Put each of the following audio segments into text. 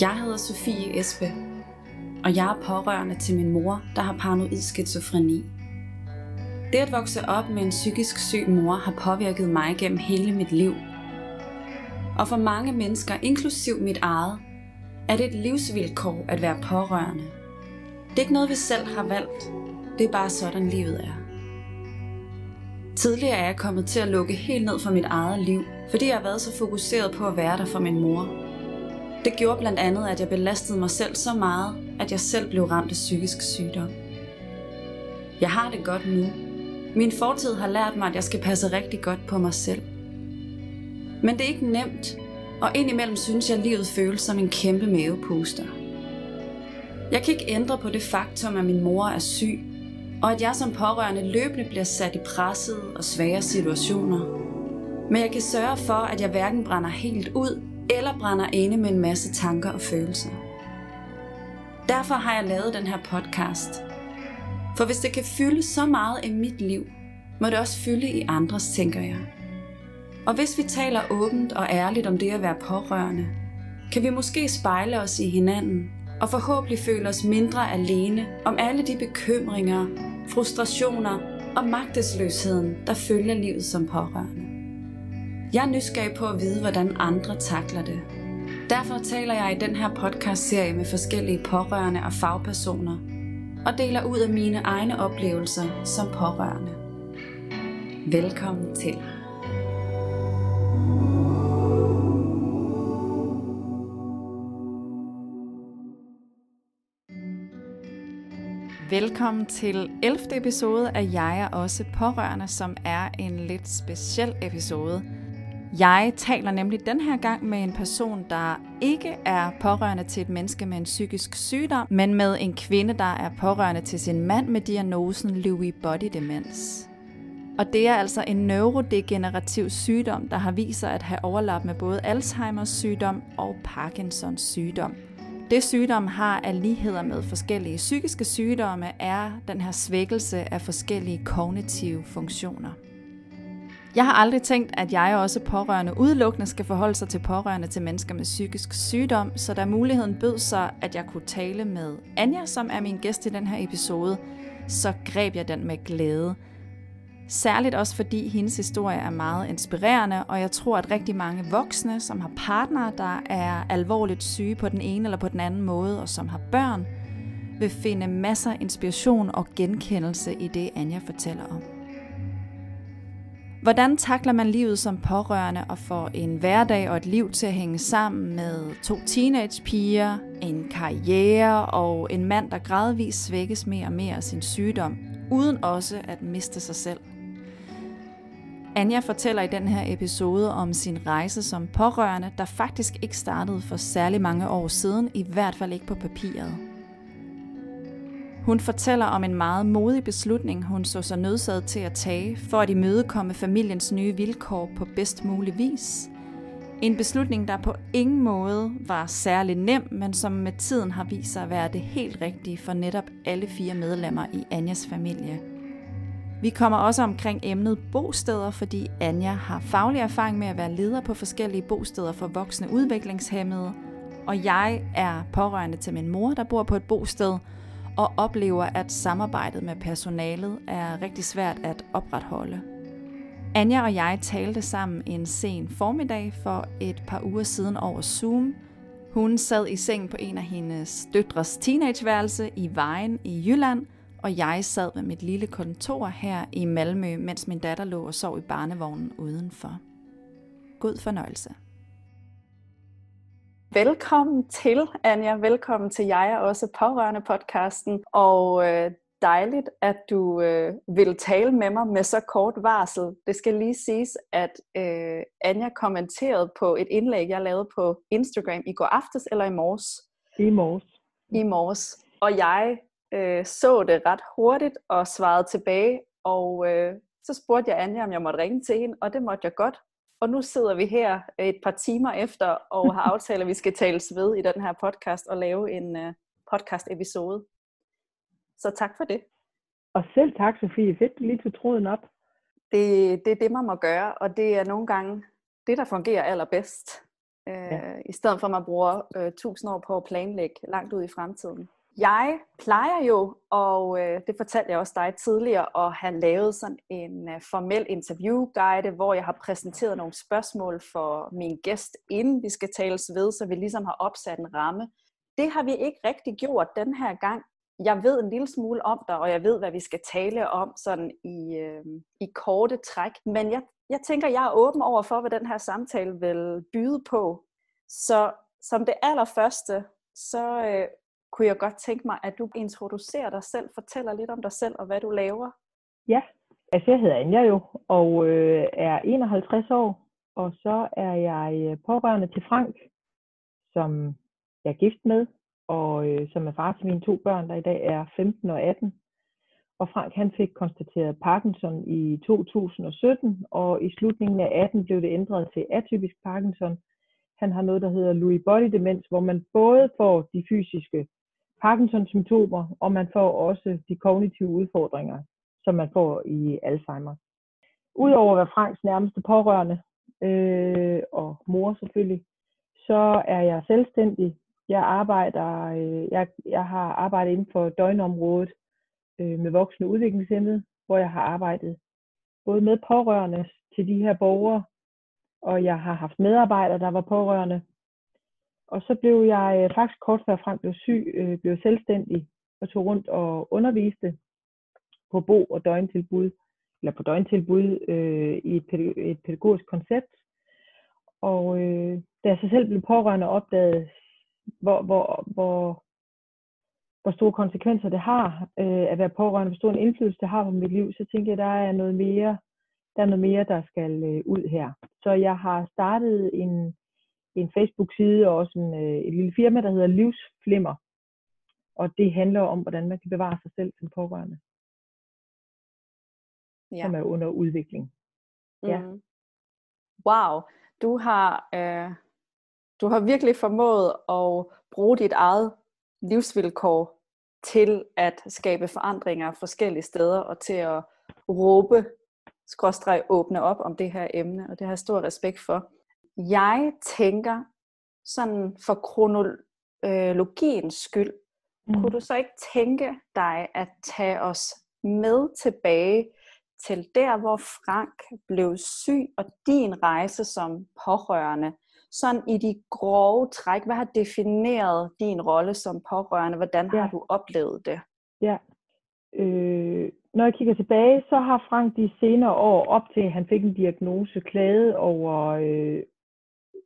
Jeg hedder Sofie Espe, og jeg er pårørende til min mor, der har paranoid skizofreni. Det at vokse op med en psykisk syg mor har påvirket mig gennem hele mit liv. Og for mange mennesker, inklusiv mit eget, er det et livsvilkår at være pårørende. Det er ikke noget, vi selv har valgt. Det er bare sådan, livet er. Tidligere er jeg kommet til at lukke helt ned for mit eget liv, fordi jeg har været så fokuseret på at være der for min mor. Det gjorde blandt andet, at jeg belastede mig selv så meget, at jeg selv blev ramt af psykisk sygdom. Jeg har det godt nu. Min fortid har lært mig, at jeg skal passe rigtig godt på mig selv. Men det er ikke nemt, og indimellem synes jeg, at livet føles som en kæmpe mavepuster. Jeg kan ikke ændre på det faktum, at min mor er syg, og at jeg som pårørende løbende bliver sat i pressede og svære situationer. Men jeg kan sørge for, at jeg hverken brænder helt ud, eller brænder inde med en masse tanker og følelser. Derfor har jeg lavet den her podcast. For hvis det kan fylde så meget i mit liv, må det også fylde i andres, tænker jeg. Og hvis vi taler åbent og ærligt om det at være pårørende, kan vi måske spejle os i hinanden og forhåbentlig føle os mindre alene om alle de bekymringer, frustrationer og magtesløsheden, der følger livet som pårørende. Jeg er nysgerrig på at vide, hvordan andre takler det. Derfor taler jeg i den her podcast-serie med forskellige pårørende og fagpersoner, og deler ud af mine egne oplevelser som pårørende. Velkommen til. Velkommen til 11. episode af Jeg er også pårørende, som er en lidt speciel episode. Jeg taler nemlig den her gang med en person, der ikke er pårørende til et menneske med en psykisk sygdom, men med en kvinde, der er pårørende til sin mand med diagnosen Lewy body demens. Og det er altså en neurodegenerativ sygdom, der har vist sig at have overlap med både Alzheimers sygdom og Parkinsons sygdom. Det sygdom har af ligheder med forskellige psykiske sygdomme er den her svækkelse af forskellige kognitive funktioner. Jeg har aldrig tænkt, at jeg også pårørende udelukkende skal forholde sig til pårørende til mennesker med psykisk sygdom, så da muligheden bød sig, at jeg kunne tale med Anja, som er min gæst i den her episode, så greb jeg den med glæde. Særligt også fordi hendes historie er meget inspirerende, og jeg tror, at rigtig mange voksne, som har partnere, der er alvorligt syge på den ene eller på den anden måde, og som har børn, vil finde masser af inspiration og genkendelse i det, Anja fortæller om. Hvordan takler man livet som pårørende og får en hverdag og et liv til at hænge sammen med to teenagepiger, en karriere og en mand, der gradvist svækkes mere og mere af sin sygdom, uden også at miste sig selv? Anja fortæller i den her episode om sin rejse som pårørende, der faktisk ikke startede for særlig mange år siden, i hvert fald ikke på papiret. Hun fortæller om en meget modig beslutning, hun så sig nødsaget til at tage, for at imødekomme familiens nye vilkår på bedst mulig vis. En beslutning, der på ingen måde var særlig nem, men som med tiden har vist sig at være det helt rigtige for netop alle fire medlemmer i Anjas familie. Vi kommer også omkring emnet bosteder, fordi Anja har faglig erfaring med at være leder på forskellige bosteder for voksne udviklingshemmede, og jeg er pårørende til min mor, der bor på et bosted, og oplever, at samarbejdet med personalet er rigtig svært at opretholde. Anja og jeg talte sammen en sen formiddag for et par uger siden over Zoom. Hun sad i seng på en af hendes døtres teenageværelse i Vejen i Jylland, og jeg sad ved mit lille kontor her i Malmø, mens min datter lå og sov i barnevognen udenfor. God fornøjelse. Velkommen til, Anja. Velkommen til Jeg er også pårørende podcasten. Og øh, dejligt, at du øh, vil tale med mig med så kort varsel. Det skal lige siges, at øh, Anja kommenterede på et indlæg, jeg lavede på Instagram i går aftes eller i morges. I morges. I morges. Og jeg øh, så det ret hurtigt og svarede tilbage. Og øh, så spurgte jeg Anja, om jeg måtte ringe til hende, og det måtte jeg godt. Og nu sidder vi her et par timer efter og har aftalt, at vi skal tales ved i den her podcast og lave en uh, podcast-episode. Så tak for det. Og selv tak, Sofie. Fedt, lige til tråden op. Det, det er det, man må gøre, og det er nogle gange det, der fungerer allerbedst. øh, ja. i stedet for at man bruger øh, tusind år på at planlægge langt ud i fremtiden. Jeg plejer jo, og øh, det fortalte jeg også dig tidligere, at have lavet sådan en øh, formel interviewguide, hvor jeg har præsenteret nogle spørgsmål for min gæst, inden vi skal tales ved, så vi ligesom har opsat en ramme. Det har vi ikke rigtig gjort den her gang. Jeg ved en lille smule om dig, og jeg ved, hvad vi skal tale om sådan i, øh, i korte træk. Men jeg, jeg tænker, jeg er åben over for, hvad den her samtale vil byde på. Så som det allerførste, så øh, kunne jeg godt tænke mig, at du introducerer dig selv, fortæller lidt om dig selv og hvad du laver. Ja, altså jeg hedder Anja jo, og øh, er 51 år, og så er jeg øh, pårørende til Frank, som jeg er gift med, og øh, som er far til mine to børn, der i dag er 15 og 18. Og Frank han fik konstateret Parkinson i 2017, og i slutningen af 18 blev det ændret til atypisk Parkinson. Han har noget, der hedder Lewy body demens, hvor man både får de fysiske Parkinsons symptomer, og man får også de kognitive udfordringer, som man får i Alzheimer. Udover at være Franks nærmeste pårørende, øh, og mor selvfølgelig, så er jeg selvstændig. Jeg arbejder, øh, jeg, jeg har arbejdet inden for døgnområdet øh, med voksne udviklingshemmede, hvor jeg har arbejdet både med pårørende til de her borgere, og jeg har haft medarbejdere, der var pårørende, og så blev jeg øh, faktisk kort før frem blev syg, øh, blev selvstændig og tog rundt og underviste på bo- og døgntilbud, eller på døgntilbud øh, i et, pædag- et pædagogisk koncept. Og øh, da jeg så selv blev pårørende og opdagede, hvor, hvor, hvor, hvor store konsekvenser det har øh, at være pårørende, hvor stor en indflydelse det har på mit liv, så tænkte jeg, at der er noget mere, der er noget mere, der skal øh, ud her. Så jeg har startet en en Facebook-side og også en, øh, et lille firma, der hedder Livsflimmer. Og det handler om, hvordan man kan bevare sig selv som pårørende. Ja. Som er under udvikling. Ja. Mm. Wow, du har, øh, du har virkelig formået at bruge dit eget livsvilkår til at skabe forandringer forskellige steder og til at råbe, skråstreg åbne op om det her emne, og det har jeg stor respekt for. Jeg tænker, sådan for kronologiens skyld, mm. kunne du så ikke tænke dig at tage os med tilbage til der, hvor Frank blev syg, og din rejse som pårørende, sådan i de grove træk, hvad har defineret din rolle som pårørende? Hvordan ja. har du oplevet det? Ja, øh, når jeg kigger tilbage, så har Frank de senere år, op til han fik en diagnose, klaget over øh,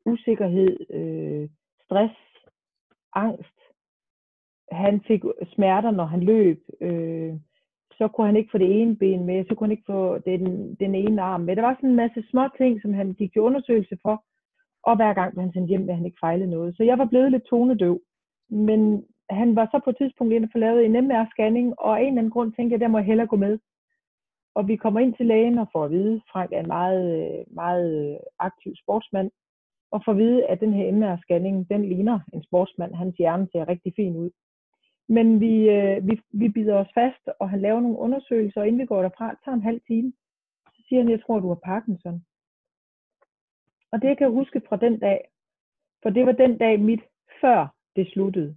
usikkerhed, øh, stress, angst. Han fik smerter, når han løb. Øh, så kunne han ikke få det ene ben med, så kunne han ikke få den, den ene arm med. Der var sådan en masse små ting, som han gik til undersøgelse for, og hver gang blev han sendt hjem, at han ikke fejlede noget. Så jeg var blevet lidt tonedøv. Men han var så på et tidspunkt inde og få lavet en MR-scanning, og af en eller anden grund tænkte jeg, der må jeg hellere gå med. Og vi kommer ind til lægen og får at vide, Frank er en meget, meget aktiv sportsmand, og får at vide, at den her MR-scanning, den ligner en sportsmand. Hans hjerne ser rigtig fin ud. Men vi, øh, vi, vi bider os fast, og han laver nogle undersøgelser, og inden vi går derfra, tager en halv time. Så siger han, jeg tror, du har Parkinson. Og det kan jeg huske fra den dag. For det var den dag mit, før det sluttede.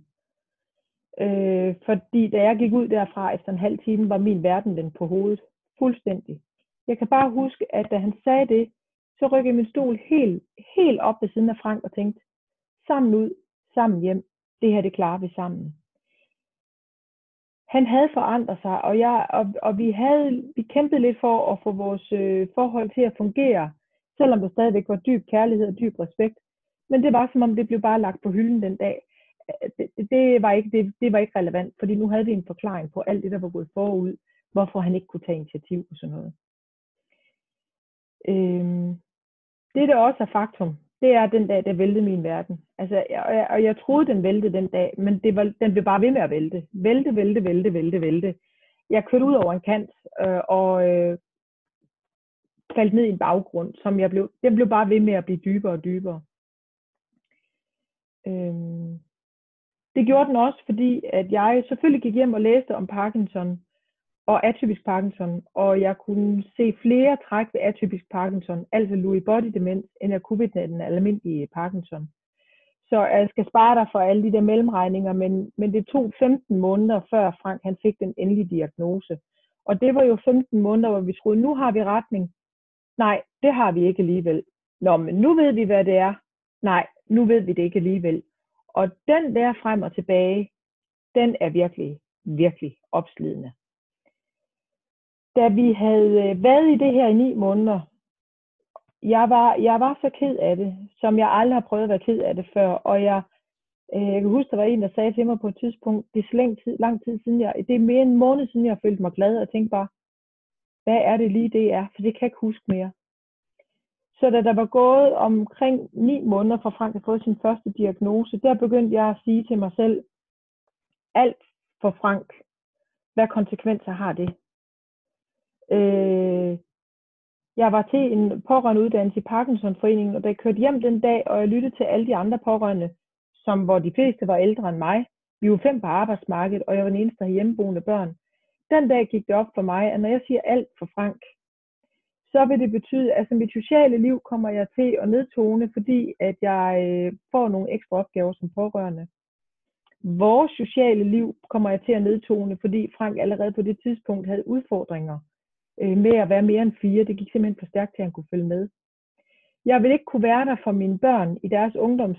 Øh, fordi da jeg gik ud derfra efter en halv time, var min verden den på hovedet. Fuldstændig. Jeg kan bare huske, at da han sagde det, så rykkede jeg min stol helt, helt op ved siden af Frank og tænkte, sammen ud, sammen hjem, det her det klarer vi sammen. Han havde forandret sig, og, jeg, og, og vi, havde, vi kæmpede lidt for at få vores øh, forhold til at fungere, selvom der stadigvæk var dyb kærlighed og dyb respekt. Men det var som om, det blev bare lagt på hylden den dag. Det, det, var ikke, det, det var ikke relevant, fordi nu havde vi en forklaring på alt det, der var gået forud, hvorfor han ikke kunne tage initiativ og sådan noget. Øhm, det, der også er faktum, det er den dag, der væltede min verden. Altså, og, jeg, og jeg troede, den væltede den dag, men det var, den blev bare ved med at vælte. Vælte, vælte, vælte, vælte, vælte. Jeg kørte ud over en kant, øh, og øh, faldt ned i en baggrund, som jeg blev, den blev bare ved med at blive dybere og dybere. Øhm, det gjorde den også, fordi at jeg selvfølgelig gik hjem og læste om Parkinson, og atypisk Parkinson, og jeg kunne se flere træk ved atypisk Parkinson, altså Lewy body demens, end jeg kunne ved den almindelige Parkinson. Så jeg skal spare dig for alle de der mellemregninger, men, men det tog 15 måneder, før Frank han fik den endelige diagnose. Og det var jo 15 måneder, hvor vi troede, nu har vi retning. Nej, det har vi ikke alligevel. Nå, men nu ved vi, hvad det er. Nej, nu ved vi det ikke alligevel. Og den der frem og tilbage, den er virkelig, virkelig opslidende. Da vi havde øh, været i det her i ni måneder, jeg var, jeg var så ked af det, som jeg aldrig har prøvet at være ked af det før. Og jeg, øh, jeg kan huske, der var en, der sagde til mig på et tidspunkt, det er så lang tid, lang tid siden, jeg, det er mere end en måned siden, jeg følte mig glad, og tænkte bare, hvad er det lige, det er? For det kan jeg ikke huske mere. Så da der var gået omkring ni måneder fra Frank havde fået sin første diagnose, der begyndte jeg at sige til mig selv, alt for Frank, hvad konsekvenser har det? Øh, jeg var til en pårørende uddannelse i Parkinsonforeningen, og da jeg kørte hjem den dag, og jeg lyttede til alle de andre pårørende, som, hvor de fleste var ældre end mig. Vi var fem på arbejdsmarkedet, og jeg var den eneste, der hjemmeboende børn. Den dag gik det op for mig, at når jeg siger alt for Frank, så vil det betyde, at altså mit sociale liv kommer jeg til at nedtone, fordi at jeg øh, får nogle ekstra opgaver som pårørende. Vores sociale liv kommer jeg til at nedtone, fordi Frank allerede på det tidspunkt havde udfordringer øh, med at være mere end fire. Det gik simpelthen for stærkt til, at han kunne følge med. Jeg vil ikke kunne være der for mine børn i deres ungdoms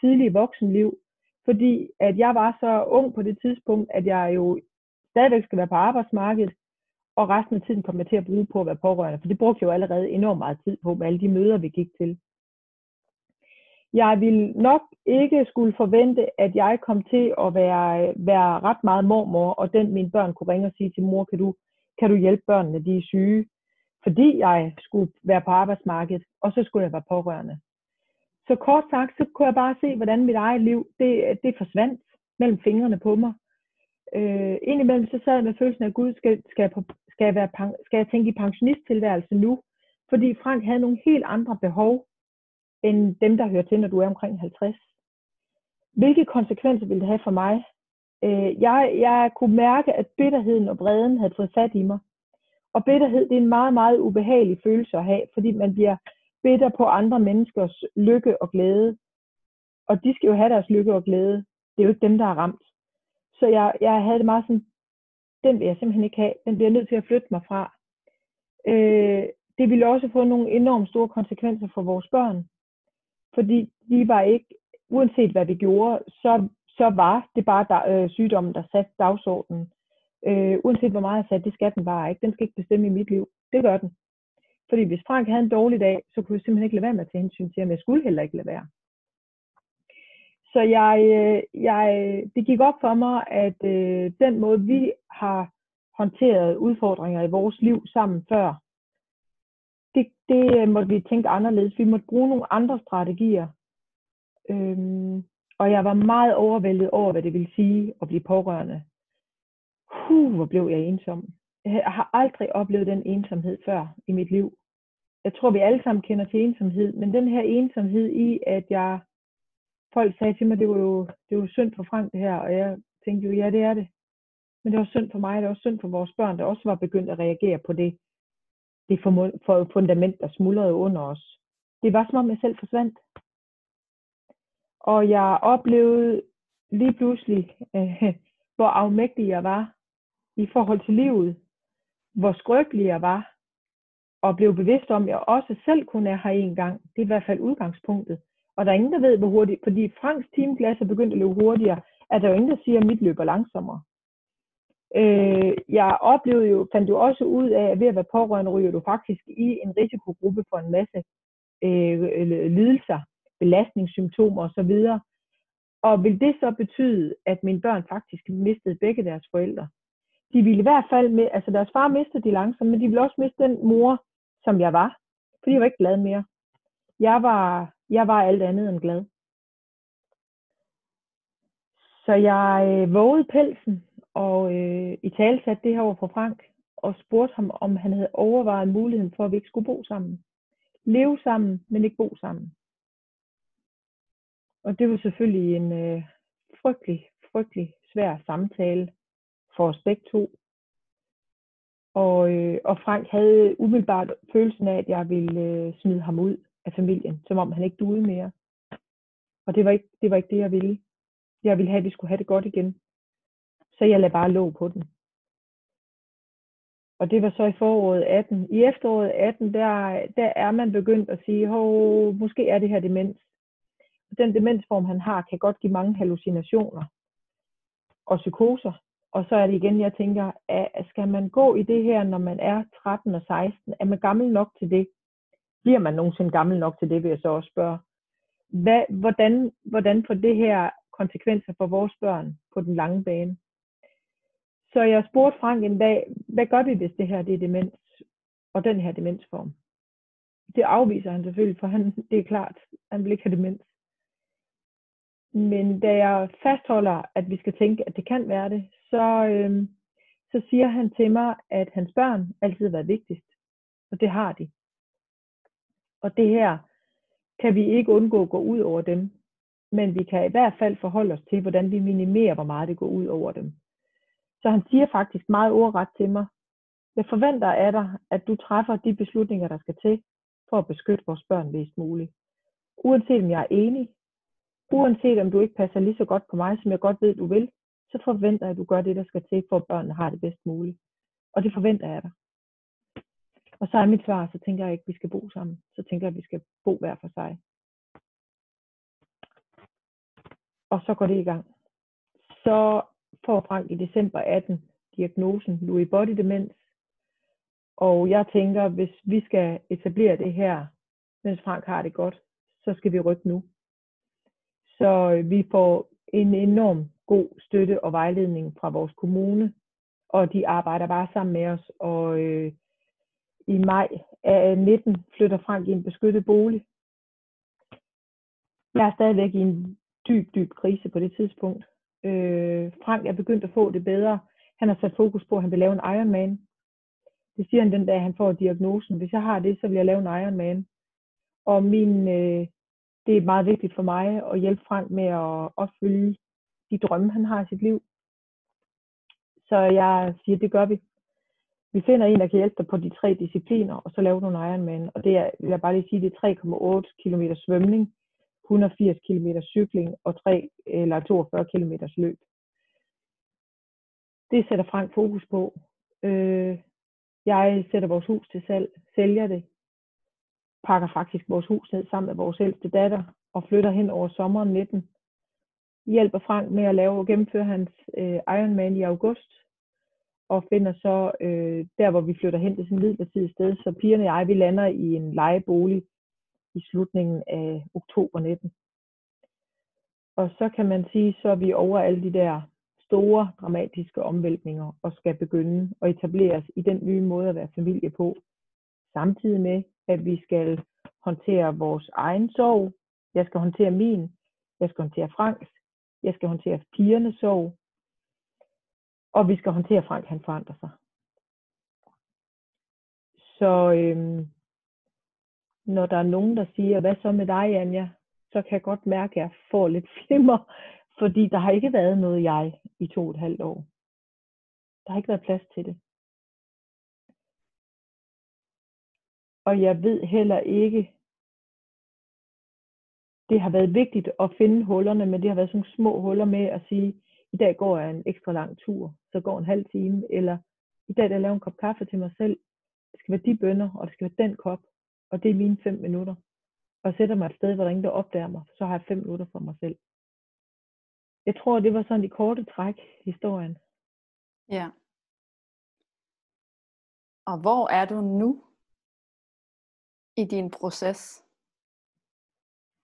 tidlige voksenliv, fordi at jeg var så ung på det tidspunkt, at jeg jo stadigvæk skal være på arbejdsmarkedet, og resten af tiden kommer jeg til at bruge på at være pårørende, for det brugte jeg jo allerede enormt meget tid på med alle de møder, vi gik til. Jeg vil nok ikke skulle forvente, at jeg kom til at være, være ret meget mormor, og den mine børn kunne ringe og sige til mor, kan du kan du hjælpe børnene, de er syge? Fordi jeg skulle være på arbejdsmarkedet, og så skulle jeg være pårørende. Så kort sagt, så kunne jeg bare se, hvordan mit eget liv, det, det forsvandt mellem fingrene på mig. Øh, indimellem så sad jeg med følelsen af, Gud, skal, skal, jeg, på, skal, jeg være, skal jeg tænke i pensionisttilværelse nu? Fordi Frank havde nogle helt andre behov, end dem, der hører til, når du er omkring 50. Hvilke konsekvenser ville det have for mig, Øh, jeg, jeg kunne mærke, at bitterheden og vreden havde fået fat i mig. Og bitterhed, det er en meget, meget ubehagelig følelse at have, fordi man bliver bitter på andre menneskers lykke og glæde. Og de skal jo have deres lykke og glæde. Det er jo ikke dem, der er ramt. Så jeg, jeg havde det meget sådan, den vil jeg simpelthen ikke have. Den bliver jeg nødt til at flytte mig fra. Øh, det ville også få nogle enormt store konsekvenser for vores børn. Fordi de var ikke, uanset hvad vi gjorde, så så var det bare der, øh, sygdommen, der satte dagsordenen. Øh, uanset hvor meget jeg satte, det skal den bare ikke. Den skal ikke bestemme i mit liv. Det gør den. Fordi hvis Frank havde en dårlig dag, så kunne jeg simpelthen ikke lade være med at tage hensyn til ham. Jeg skulle heller ikke lade være. Så jeg, øh, jeg, det gik op for mig, at øh, den måde, vi har håndteret udfordringer i vores liv sammen før, det, det øh, måtte vi tænke anderledes. Vi måtte bruge nogle andre strategier. Øhm, og jeg var meget overvældet over, hvad det ville sige at blive pårørende. Huh, hvor blev jeg ensom. Jeg har aldrig oplevet den ensomhed før i mit liv. Jeg tror, vi alle sammen kender til ensomhed, men den her ensomhed i, at jeg, folk sagde til mig, det var jo, det var synd for Frank det her, og jeg tænkte jo, ja, det er det. Men det var synd for mig, det var synd for vores børn, der også var begyndt at reagere på det, det fundament, der smuldrede under os. Det var som om jeg selv forsvandt. Og jeg oplevede lige pludselig, øh, hvor afmægtig jeg var i forhold til livet. Hvor skrøbelig jeg var. Og blev bevidst om, at jeg også selv kun er her en gang. Det er i hvert fald udgangspunktet. Og der er ingen, der ved, hvor hurtigt, fordi Franks timeglas er begyndt at løbe hurtigere, er der jo ingen, der siger, at mit løber langsommere. Øh, jeg oplevede jo, fandt jo også ud af, at ved at være pårørende, ryger du faktisk i en risikogruppe for en masse øh, lidelser, belastningssymptomer osv. Og vil det så betyde, at mine børn faktisk mistede begge deres forældre? De ville i hvert fald, med, altså deres far mistede de langsomt, men de ville også miste den mor, som jeg var. Fordi jeg var ikke glad mere. Jeg var, jeg var alt andet end glad. Så jeg øh, vågede pelsen og øh, i tale satte det her over for Frank og spurgte ham, om han havde overvejet muligheden for, at vi ikke skulle bo sammen. Leve sammen, men ikke bo sammen. Og det var selvfølgelig en øh, frygtelig, frygtelig svær samtale for os begge to. Og, øh, og Frank havde umiddelbart følelsen af, at jeg ville øh, smide ham ud af familien, som om han ikke duede mere. Og det var, ikke, det var ikke det, jeg ville. Jeg ville have, at vi skulle have det godt igen. Så jeg lagde bare lå på den. Og det var så i foråret 18. I efteråret 18, der, der er man begyndt at sige, hov, måske er det her demens. Den demensform, han har, kan godt give mange hallucinationer og psykoser. Og så er det igen, jeg tænker, at skal man gå i det her, når man er 13 og 16? Er man gammel nok til det? Bliver man nogensinde gammel nok til det, vil jeg så også spørge. Hvad, hvordan, hvordan får det her konsekvenser for vores børn på den lange bane? Så jeg spurgte Frank en dag, hvad gør vi, hvis det her det er demens, og den her demensform? Det afviser han selvfølgelig, for han, det er klart, han vil ikke have demens. Men da jeg fastholder, at vi skal tænke, at det kan være det, så, øhm, så siger han til mig, at hans børn altid har været vigtigst. Og det har de. Og det her kan vi ikke undgå at gå ud over dem. Men vi kan i hvert fald forholde os til, hvordan vi minimerer, hvor meget det går ud over dem. Så han siger faktisk meget ordret til mig, jeg forventer af dig, at du træffer de beslutninger, der skal til, for at beskytte vores børn mest muligt. Uanset om jeg er enig, uanset om du ikke passer lige så godt på mig, som jeg godt ved, du vil, så forventer jeg, at du gør det, der skal til, for at børnene har det bedst muligt. Og det forventer jeg dig. Og så er mit svar, så tænker jeg ikke, at vi skal bo sammen. Så tænker jeg, at vi skal bo hver for sig. Og så går det i gang. Så får Frank i december 18 diagnosen Louis body demens. Og jeg tænker, hvis vi skal etablere det her, mens Frank har det godt, så skal vi rykke nu. Så øh, vi får en enorm god støtte og vejledning fra vores kommune, og de arbejder bare sammen med os. Og øh, i maj af 19 flytter Frank i en beskyttet bolig. Jeg er stadigvæk i en dyb, dyb krise på det tidspunkt. Øh, Frank er begyndt at få det bedre. Han har sat fokus på, at han vil lave en Ironman. Det siger han den dag, han får diagnosen. Hvis jeg har det, så vil jeg lave en Ironman. Og min, øh, det er meget vigtigt for mig at hjælpe Frank med at opfylde de drømme, han har i sit liv. Så jeg siger, det gør vi. Vi finder en, der kan hjælpe dig på de tre discipliner, og så laver du en Ironman. Og det er, vil jeg bare lige sige, det er 3,8 km svømning, 180 km cykling og 3 eller 42 km løb. Det sætter Frank fokus på. Øh, jeg sætter vores hus til salg, sælger det, pakker faktisk vores hus ned sammen med vores ældste datter og flytter hen over sommeren 19. Hjælper Frank med at lave og gennemføre hans øh, Ironman i august og finder så øh, der, hvor vi flytter hen til sådan et midlertidigt sted. Så pigerne og jeg, vi lander i en lejebolig i slutningen af oktober 19. Og så kan man sige, så er vi over alle de der store dramatiske omvæltninger og skal begynde at etableres i den nye måde at være familie på. Samtidig med, at vi skal håndtere vores egen sorg. Jeg skal håndtere min. Jeg skal håndtere Franks. Jeg skal håndtere pigernes sorg. Og vi skal håndtere Frank, han forandrer sig. Så øhm, når der er nogen, der siger, hvad så med dig, Anja? Så kan jeg godt mærke, at jeg får lidt flimmer, fordi der har ikke været noget jeg i to og et halvt år. Der har ikke været plads til det. Og jeg ved heller ikke, det har været vigtigt at finde hullerne, men det har været sådan små huller med at sige, i dag går jeg en ekstra lang tur, så går en halv time, eller i dag der laver en kop kaffe til mig selv. Det skal være de bønder, og det skal være den kop, og det er mine fem minutter. Og sætter mig et sted, hvor der ingen der opdager mig, så har jeg fem minutter for mig selv. Jeg tror, det var sådan i korte træk, historien. Ja. Og hvor er du nu i din proces?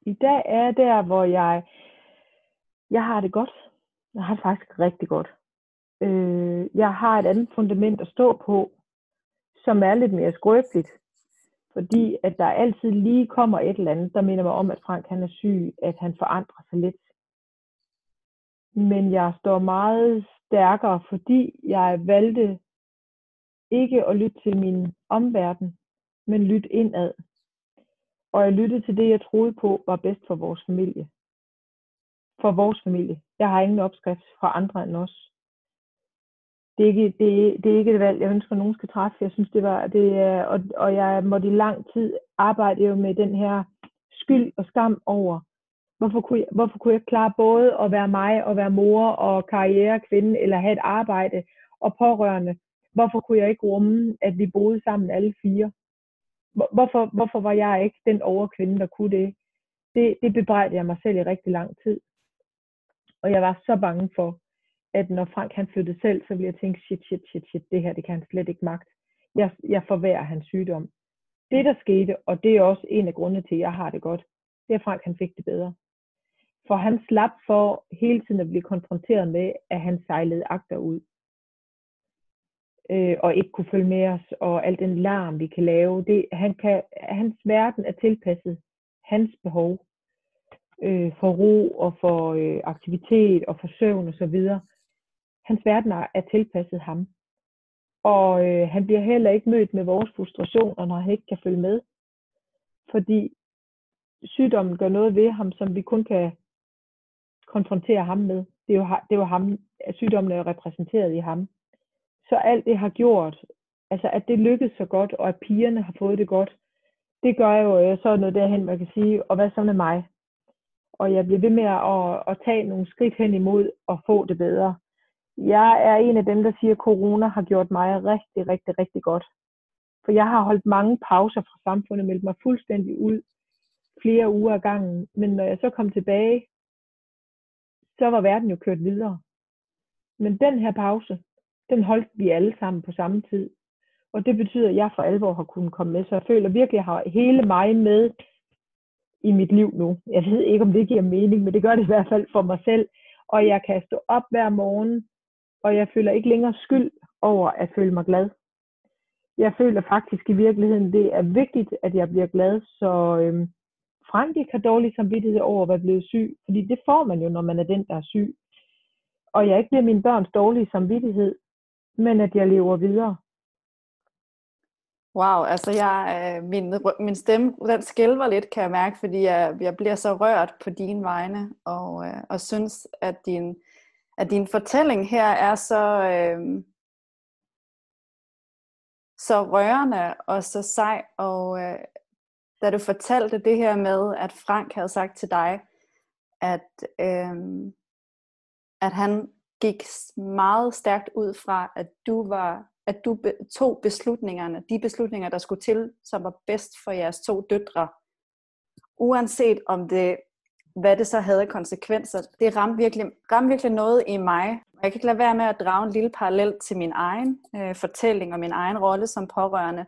I dag er jeg der, hvor jeg, jeg har det godt. Jeg har det faktisk rigtig godt. Øh, jeg har et andet fundament at stå på, som er lidt mere skrøbeligt. Fordi at der altid lige kommer et eller andet, der minder mig om, at Frank han er syg, at han forandrer sig lidt. Men jeg står meget stærkere, fordi jeg valgte ikke at lytte til min omverden, men lytte indad. Og jeg lyttede til det, jeg troede på var bedst for vores familie. For vores familie. Jeg har ingen opskrift fra andre end os. Det er ikke det, det, er ikke et valg, jeg ønsker, at nogen skal træffe. Jeg synes, det var, det, og, og jeg måtte i lang tid arbejde jo med den her skyld og skam over, Hvorfor kunne, jeg, hvorfor kunne jeg klare både at være mig og være mor og karrierekvinde, eller have et arbejde og pårørende? Hvorfor kunne jeg ikke rumme, at vi boede sammen alle fire? Hvorfor, hvorfor var jeg ikke den overkvinde, der kunne det? Det, det bebrejdede jeg mig selv i rigtig lang tid. Og jeg var så bange for, at når Frank han flyttede selv, så ville jeg tænke, shit, shit, shit, shit, det her, det kan han slet ikke magt. Jeg, jeg forværrer hans sygdom. Det, der skete, og det er også en af grundene til, at jeg har det godt, det er, at Frank han fik det bedre. For han slap for hele tiden at blive konfronteret med, at han sejlede agter ud. Øh, og ikke kunne følge med os, og al den larm, vi kan lave. Det, han kan, hans verden er tilpasset hans behov øh, for ro og for øh, aktivitet og for søvn osv. Hans verden er tilpasset ham. Og øh, han bliver heller ikke mødt med vores frustrationer, når han ikke kan følge med. Fordi sygdommen gør noget ved ham, som vi kun kan konfrontere ham med. Det er jo, det er jo ham, at sygdommen er repræsenteret i ham. Så alt det har gjort, altså at det lykkedes så godt, og at pigerne har fået det godt, det gør jo jeg så noget derhen, man kan sige, og hvad så med mig? Og jeg bliver ved med at, at tage nogle skridt hen imod at få det bedre. Jeg er en af dem, der siger, at corona har gjort mig rigtig, rigtig, rigtig godt. For jeg har holdt mange pauser fra samfundet, meldt mig fuldstændig ud flere uger ad gangen. Men når jeg så kom tilbage, så var verden jo kørt videre. Men den her pause, den holdt vi alle sammen på samme tid. Og det betyder, at jeg for alvor har kunnet komme med. Så jeg føler virkelig, at jeg har hele mig med i mit liv nu. Jeg ved ikke, om det giver mening, men det gør det i hvert fald for mig selv. Og jeg kan stå op hver morgen, og jeg føler ikke længere skyld over at føle mig glad. Jeg føler faktisk i virkeligheden, det er vigtigt, at jeg bliver glad, så øhm, Frank ikke har dårlig samvittighed over at være blevet syg, fordi det får man jo, når man er den, der er syg. Og jeg ikke bliver min børns dårlige samvittighed, men at jeg lever videre. Wow, altså jeg, øh, min, min stemme, den skælver lidt, kan jeg mærke, fordi jeg, jeg bliver så rørt på dine vegne, og, øh, og synes, at din, at din fortælling her er så, øh, så rørende og så sej, og øh, da du fortalte det her med, at Frank havde sagt til dig, at, øh, at han gik meget stærkt ud fra, at du var at du tog beslutningerne, de beslutninger, der skulle til, som var bedst for jeres to døtre. Uanset om det, hvad det så havde konsekvenser, det ramte virkelig, ramte virkelig noget i mig. Jeg kan ikke lade være med at drage en lille parallel til min egen øh, fortælling og min egen rolle som pårørende.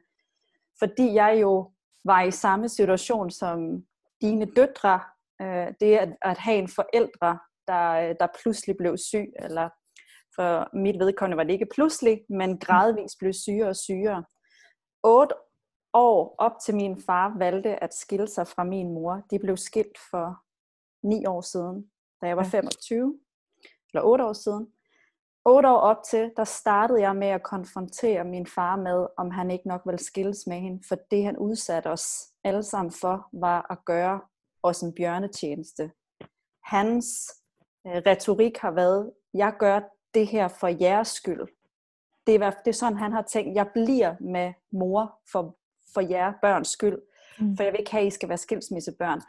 Fordi jeg jo var i samme situation som dine døtre. Øh, det at, at have en forældre, der, der pludselig blev syg, eller for mit vedkommende var det ikke pludselig, men gradvist blev syre og syre. Otte år op til min far valgte at skille sig fra min mor. De blev skilt for ni år siden, da jeg var 25, eller otte år siden. Otte år op til, der startede jeg med at konfrontere min far med, om han ikke nok ville skilles med hende, for det han udsatte os alle sammen for, var at gøre os en bjørnetjeneste. Hans retorik har været, jeg gør det her for jeres skyld. Det er, det er sådan, han har tænkt, jeg bliver med mor for, for jer børns skyld, mm. for jeg vil ikke have, at I skal være skilsmissebørn.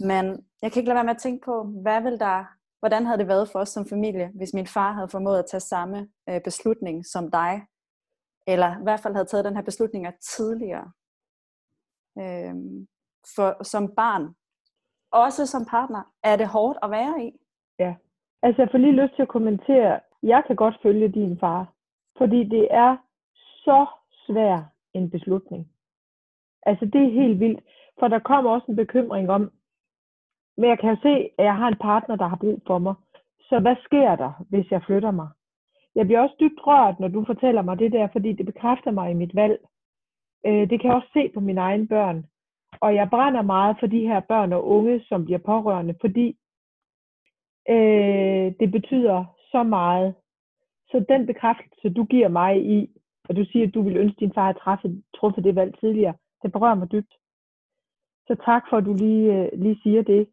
Men jeg kan ikke lade være med at tænke på, hvad vil der, hvordan havde det været for os som familie, hvis min far havde formået at tage samme øh, beslutning som dig, eller i hvert fald havde taget den her beslutning tidligere. Øhm, for som barn, også som partner, er det hårdt at være i. Ja, altså jeg får lige lyst til at kommentere jeg kan godt følge din far, fordi det er så svær en beslutning. Altså det er helt vildt, for der kommer også en bekymring om, men jeg kan jo se, at jeg har en partner, der har brug for mig. Så hvad sker der, hvis jeg flytter mig? Jeg bliver også dybt rørt, når du fortæller mig det der, fordi det bekræfter mig i mit valg. Øh, det kan jeg også se på mine egne børn. Og jeg brænder meget for de her børn og unge, som bliver pårørende, fordi øh, det betyder så meget. Så den bekræftelse, du giver mig i, og du siger, at du vil ønske, din far havde træffe, truffet det valg tidligere, det berører mig dybt. Så tak for, at du lige, øh, lige siger det.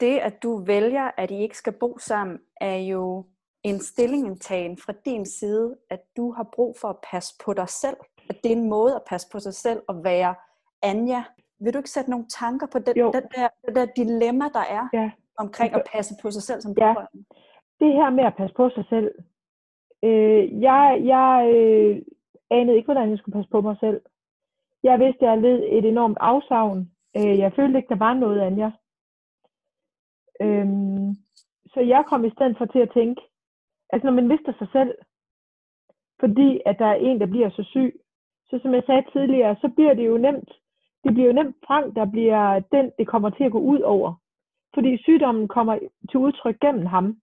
Det, at du vælger, at I ikke skal bo sammen, er jo en stillingentagen fra din side, at du har brug for at passe på dig selv at det er en måde at passe på sig selv og være Anja. Vil du ikke sætte nogle tanker på den, den der, det der dilemma, der er ja. omkring at passe på sig selv som ja. Det her med at passe på sig selv. Øh, jeg jeg øh, anede ikke, hvordan jeg skulle passe på mig selv. Jeg vidste, at jeg led et enormt afsavn. Øh, jeg følte ikke, der var noget af jer. Øhm, så jeg kom i stedet for til at tænke, altså når man mister sig selv, fordi at der er en, der bliver så syg, så som jeg sagde tidligere, så bliver det jo nemt, det bliver jo nemt Frank, der bliver den, det kommer til at gå ud over. Fordi sygdommen kommer til udtryk gennem ham.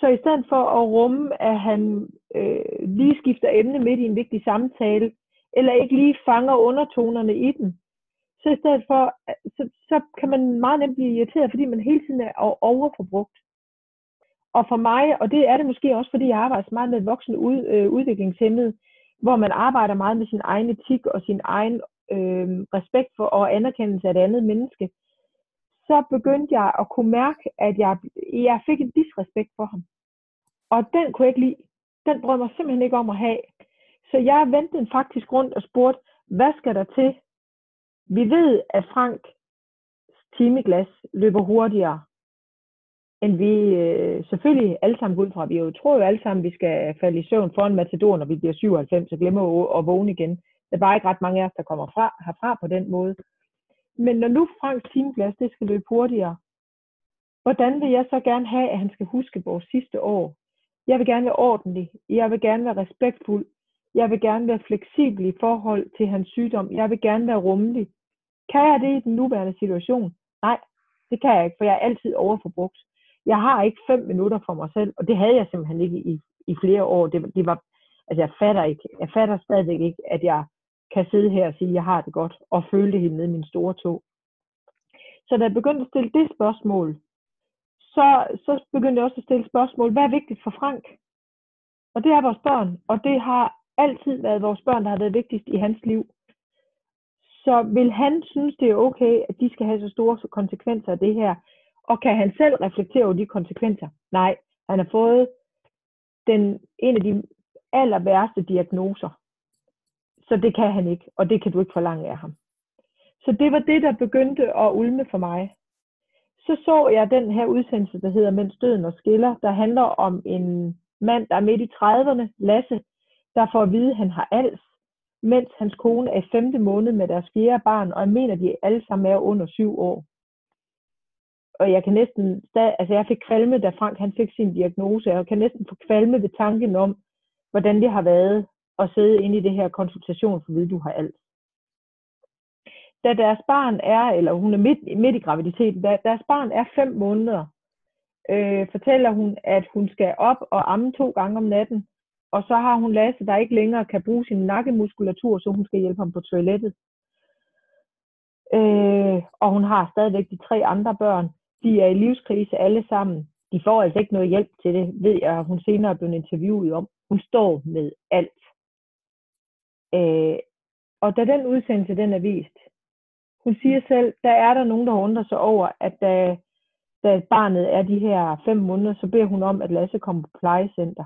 Så i stedet for at rumme, at han øh, lige skifter emne midt i en vigtig samtale, eller ikke lige fanger undertonerne i den, så i stedet for, så, så kan man meget nemt blive irriteret, fordi man hele tiden er overforbrugt. Og for mig, og det er det måske også, fordi jeg arbejder meget med voksne ud, øh, udviklingshemmede, hvor man arbejder meget med sin egen etik og sin egen øh, respekt for og anerkendelse af det andet menneske, så begyndte jeg at kunne mærke, at jeg, jeg fik en disrespekt for ham. Og den kunne jeg ikke lide. Den brød mig simpelthen ikke om at have. Så jeg vendte den faktisk rundt og spurgte, hvad skal der til? Vi ved, at Frank timeglas løber hurtigere, end vi øh, selvfølgelig alle sammen ud fra. Vi jo tror jo alle sammen, at vi skal falde i søvn foran Matador, når vi bliver 97 og glemmer at vågne igen. Der er bare ikke ret mange af os, der kommer fra, herfra på den måde. Men når nu Franks timeglas det skal løbe hurtigere, hvordan vil jeg så gerne have, at han skal huske vores sidste år? Jeg vil gerne være ordentlig. Jeg vil gerne være respektfuld. Jeg vil gerne være fleksibel i forhold til hans sygdom. Jeg vil gerne være rummelig. Kan jeg det i den nuværende situation? Nej, det kan jeg ikke, for jeg er altid overforbrugt. Jeg har ikke fem minutter for mig selv, og det havde jeg simpelthen ikke i, i flere år. Det, det var, altså jeg fatter ikke, jeg fatter stadigvæk ikke, at jeg kan sidde her og sige, at jeg har det godt, og føle det helt ned i min store tog. Så da jeg begyndte at stille det spørgsmål, så, så begyndte jeg også at stille spørgsmål, hvad er vigtigt for Frank? Og det er vores børn, og det har altid været vores børn, der har været vigtigst i hans liv. Så vil han synes, det er okay, at de skal have så store konsekvenser af det her? Og kan han selv reflektere over de konsekvenser? Nej, han har fået den, en af de aller værste diagnoser. Så det kan han ikke, og det kan du ikke forlange af ham. Så det var det, der begyndte at ulme for mig. Så så jeg den her udsendelse, der hedder Mens døden og skiller, der handler om en mand, der er midt i 30'erne, Lasse, der får at vide, at han har als, mens hans kone er i femte måned med deres fjerde barn, og jeg mener, de alle sammen er under syv år. Og jeg kan næsten, altså jeg fik kvalme, da Frank han fik sin diagnose, og jeg kan næsten få kvalme ved tanken om, hvordan det har været at sidde inde i det her konsultation, for ved du har alt. Da deres barn er, eller hun er midt, midt i graviditeten, da deres barn er fem måneder, øh, fortæller hun, at hun skal op og amme to gange om natten, og så har hun Lasse, der ikke længere kan bruge sin nakkemuskulatur, så hun skal hjælpe ham på toilettet. Øh, og hun har stadigvæk de tre andre børn. De er i livskrise alle sammen. De får altså ikke noget hjælp til det, ved jeg, hun senere er blevet interviewet om. Hun står med alt. Øh, og da den udsendelse den er vist, hun siger selv, der er der nogen, der undrer sig over, at da, da barnet er de her fem måneder, så beder hun om, at Lasse kommer på plejecenter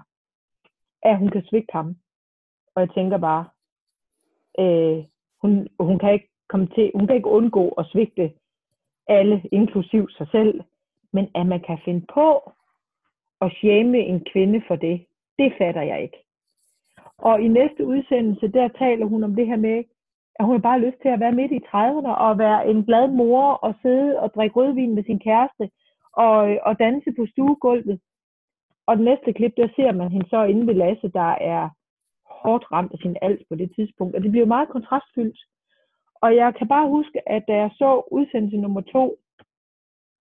at hun kan svigte ham. Og jeg tænker bare, øh, hun, hun, kan ikke komme til, hun kan ikke undgå at svigte alle, inklusiv sig selv. Men at man kan finde på at shame en kvinde for det, det fatter jeg ikke. Og i næste udsendelse, der taler hun om det her med, at hun har bare lyst til at være midt i 30'erne og være en glad mor og sidde og drikke rødvin med sin kæreste og, og danse på stuegulvet. Og den næste klip, der ser man hende så inde ved Lasse, der er hårdt ramt af sin alt på det tidspunkt. Og det bliver meget kontrastfyldt. Og jeg kan bare huske, at da jeg så udsendelse nummer to,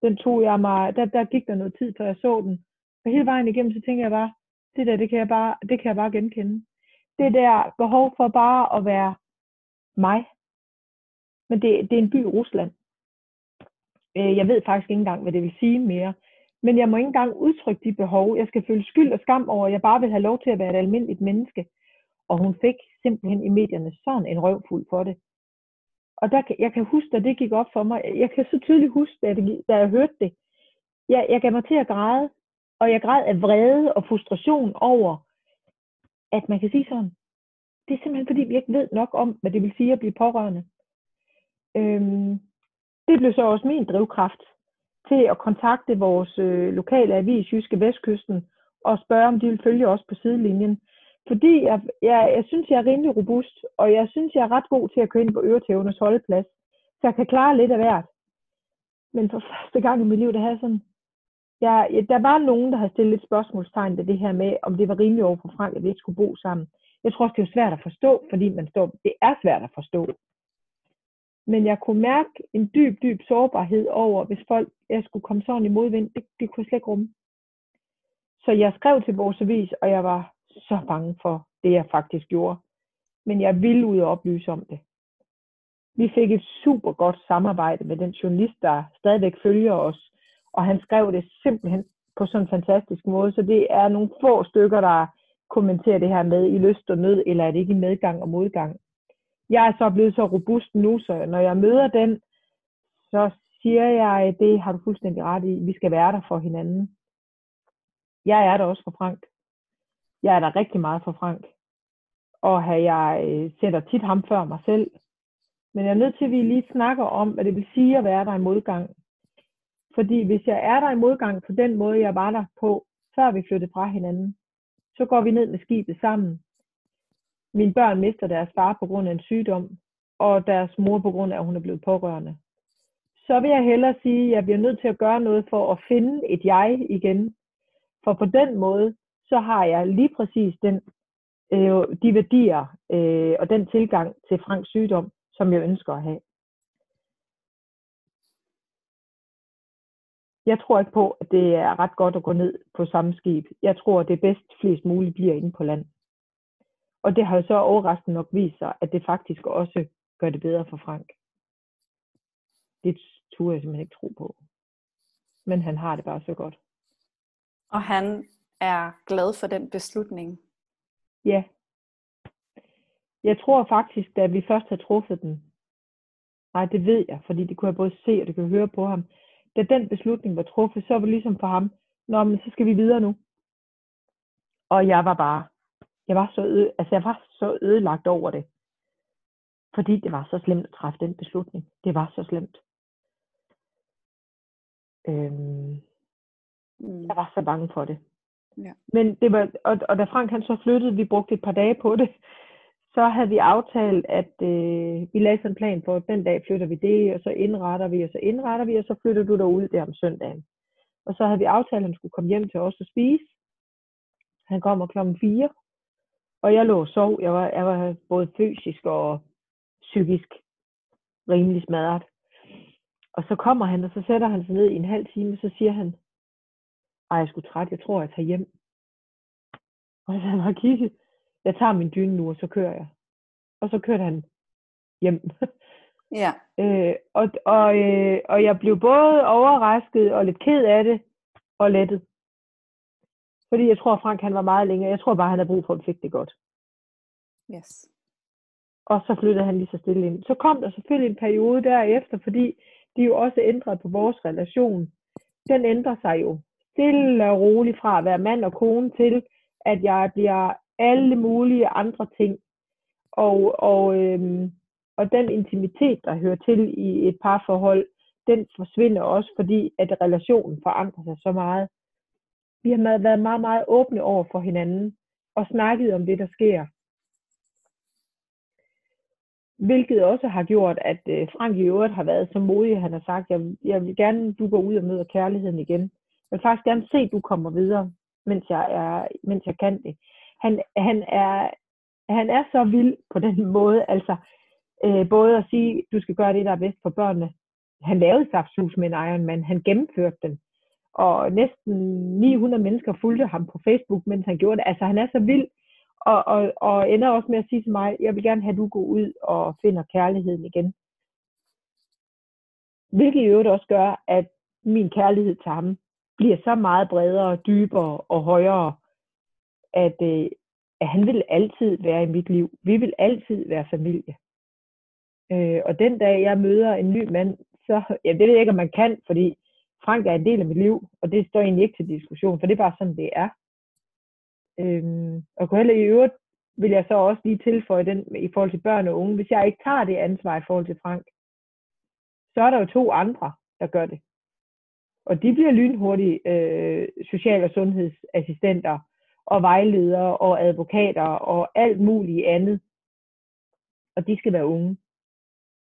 den tog jeg mig, der, der gik der noget tid, før jeg så den. Og hele vejen igennem, så tænkte jeg bare, det der, det kan jeg bare, det kan jeg bare genkende. Det der behov for bare at være mig. Men det, det er en by i Rusland. Øh, jeg ved faktisk ikke engang, hvad det vil sige mere. Men jeg må ikke engang udtrykke de behov. Jeg skal føle skyld og skam over, at jeg bare vil have lov til at være et almindeligt menneske. Og hun fik simpelthen i medierne sådan en røvfuld for det. Og der, jeg kan huske, at det gik op for mig. Jeg kan så tydeligt huske, da, det, da jeg hørte det. Jeg, jeg gav mig til at græde. Og jeg græd af vrede og frustration over, at man kan sige sådan, det er simpelthen fordi, vi ikke ved nok om, hvad det vil sige at blive pårørende. Øhm, det blev så også min drivkraft til at kontakte vores øh, lokale avis, Jyske Vestkysten, og spørge, om de vil følge os på sidelinjen. Fordi jeg, jeg, jeg synes, jeg er rimelig robust, og jeg synes, jeg er ret god til at køre ind på øretævernes holdeplads, så jeg kan klare lidt af hvert. Men for første gang i mit liv, det havde sådan, jeg, der var nogen, der havde stillet lidt spørgsmålstegn ved det her med, om det var rimeligt over for Frank, at vi ikke skulle bo sammen. Jeg tror også, det er svært at forstå, fordi man står, det er svært at forstå. Men jeg kunne mærke en dyb, dyb sårbarhed over, hvis folk, jeg skulle komme sådan i modvind, det, det kunne jeg slet ikke rumme. Så jeg skrev til vores avis, og jeg var så bange for det, jeg faktisk gjorde. Men jeg ville ud og oplyse om det. Vi fik et super godt samarbejde med den journalist, der stadigvæk følger os, og han skrev det simpelthen på sådan en fantastisk måde, så det er nogle få stykker, der kommenterer det her med i lyst og nød, eller er det ikke i medgang og modgang. Jeg er så blevet så robust nu, så når jeg møder den, så siger jeg, det har du fuldstændig ret i, vi skal være der for hinanden. Jeg er der også for Frank. Jeg er der rigtig meget for Frank. Og har jeg øh, sætter tit ham før mig selv. Men jeg er nødt til, at vi lige snakker om, hvad det vil sige at være der i modgang. Fordi hvis jeg er der i modgang på den måde, jeg var der på, før vi flyttede fra hinanden, så går vi ned med skibet sammen. Mine børn mister deres far på grund af en sygdom, og deres mor på grund af, at hun er blevet pårørende. Så vil jeg hellere sige, at jeg bliver nødt til at gøre noget for at finde et jeg igen. For på den måde, så har jeg lige præcis den, øh, de værdier øh, og den tilgang til Franks sygdom, som jeg ønsker at have. Jeg tror ikke på, at det er ret godt at gå ned på samme skib. Jeg tror, at det bedst flest muligt bliver inde på land. Og det har jo så overraskende nok vist sig, at det faktisk også gør det bedre for Frank. Det turde jeg simpelthen ikke tro på. Men han har det bare så godt. Og han er glad for den beslutning. Ja. Jeg tror faktisk, da vi først har truffet den, nej, det ved jeg, fordi det kunne jeg både se og det kunne høre på ham, da den beslutning var truffet, så var det ligesom for ham, Nå, men så skal vi videre nu. Og jeg var bare, jeg var så, øde, altså jeg var så ødelagt over det. Fordi det var så slemt at træffe den beslutning. Det var så slemt. Øhm, mm. Jeg var så bange for det. Ja. Men det var, og, og da Frank han så flyttede, vi brugte et par dage på det, så havde vi aftalt, at øh, vi lagde sådan en plan for, at den dag flytter vi det, og så indretter vi, og så indretter vi, og så flytter du derud der om søndagen. Og så havde vi aftalt, at han skulle komme hjem til os og spise. Han kommer klokken 4, og jeg lå og sov. Jeg var, jeg var både fysisk og psykisk rimelig smadret. Og så kommer han, og så sætter han sig ned i en halv time, og så siger han, ej, jeg sgu træt, jeg tror, jeg tager hjem. Og så han har kigget, jeg tager min dyne nu, og så kører jeg. Og så kørte han hjem. Ja. øh, og, og, øh, og jeg blev både overrasket og lidt ked af det, og lettet. Fordi jeg tror, Frank han var meget længere. Jeg tror bare, han havde brug for, at han fik det godt. Yes. Og så flyttede han lige så stille ind. Så kom der selvfølgelig en periode derefter, fordi de jo også ændrede på vores relation. Den ændrer sig jo stille og roligt fra at være mand og kone til, at jeg bliver alle mulige andre ting. Og, og, øhm, og den intimitet, der hører til i et parforhold, den forsvinder også, fordi at relationen forandrer sig så meget. Vi har været meget, meget åbne over for hinanden og snakket om det, der sker. Hvilket også har gjort, at øh, Frank i øvrigt har været så modig, han har sagt, jeg, jeg vil gerne, du går ud og møder kærligheden igen. Jeg vil faktisk gerne se, at du kommer videre, mens jeg, er, mens jeg kan det. Han, han, er, han er så vild på den måde, altså øh, både at sige, du skal gøre det, der er bedst for børnene. Han lavede Saftshus med en Ironman, han gennemførte den. Og næsten 900 mennesker fulgte ham på Facebook, mens han gjorde det. Altså han er så vild, og, og, og ender også med at sige til mig, jeg vil gerne have, at du går ud og finder kærligheden igen. Hvilket i øvrigt også gør, at min kærlighed til ham bliver så meget bredere, dybere og højere, at, øh, at han vil altid være i mit liv. Vi vil altid være familie. Øh, og den dag, jeg møder en ny mand, så, ja, det ved jeg ikke, om man kan, fordi Frank er en del af mit liv, og det står egentlig ikke til diskussion, for det er bare sådan, det er. Øhm, og kunne heller i øvrigt vil jeg så også lige tilføje den i forhold til børn og unge. Hvis jeg ikke tager det ansvar i forhold til Frank, så er der jo to andre, der gør det. Og de bliver lynhurtige øh, social- og sundhedsassistenter og vejledere og advokater og alt muligt andet. Og de skal være unge.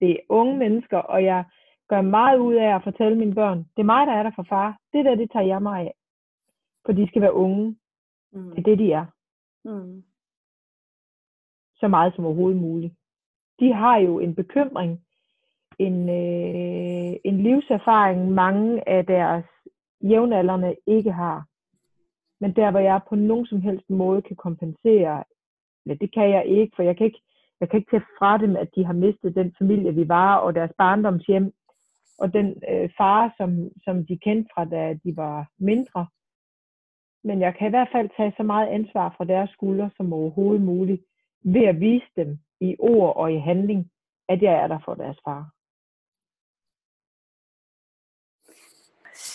Det er unge mennesker, og jeg gør meget ud af at fortælle mine børn, det er mig, der er der for far. Det der, det tager jeg mig af. For de skal være unge. Mm. Det er det, de er. Mm. Så meget som overhovedet muligt. De har jo en bekymring, en, øh, en livserfaring, mange af deres jævnaldrende ikke har. Men der, hvor jeg på nogen som helst måde kan kompensere, eller det kan jeg ikke, for jeg kan ikke, jeg kan ikke tage fra dem, at de har mistet den familie, vi var, og deres barndomshjem, og den øh, far, som, som de kendte fra, da de var mindre. Men jeg kan i hvert fald tage så meget ansvar fra deres skuldre som overhovedet muligt, ved at vise dem i ord og i handling, at jeg er der for deres far.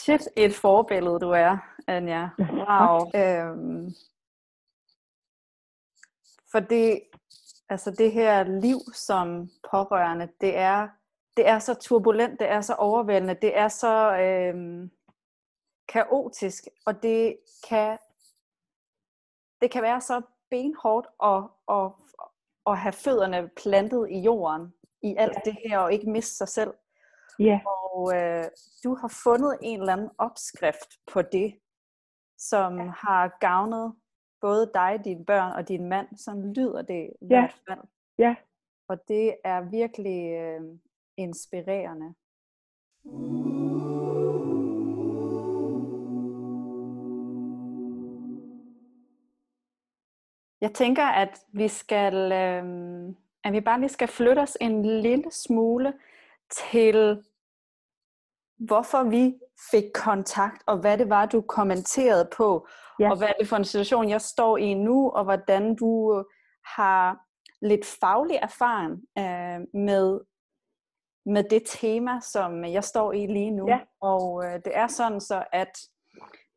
Shit, et forbillede du er, Anja. Wow. øhm, for det, altså det her liv som pårørende, det er, det er så turbulent, det er så overvældende, det er så øhm, kaotisk, og det kan, det kan være så benhårdt at, at, at have fødderne plantet i jorden i alt det her, og ikke miste sig selv. Ja. Og øh, du har fundet en eller anden opskrift på det, som ja. har gavnet både dig, dine børn og din mand. Sådan lyder det i ja. hvert fald. Ja. Og det er virkelig øh, inspirerende. Jeg tænker, at vi skal, øh, at vi bare lige skal flytte os en lille smule til hvorfor vi fik kontakt, og hvad det var, du kommenterede på, ja. og hvad er det for en situation, jeg står i nu, og hvordan du har lidt faglig erfaring øh, med, med det tema, som jeg står i lige nu. Ja. Og øh, det er sådan så, at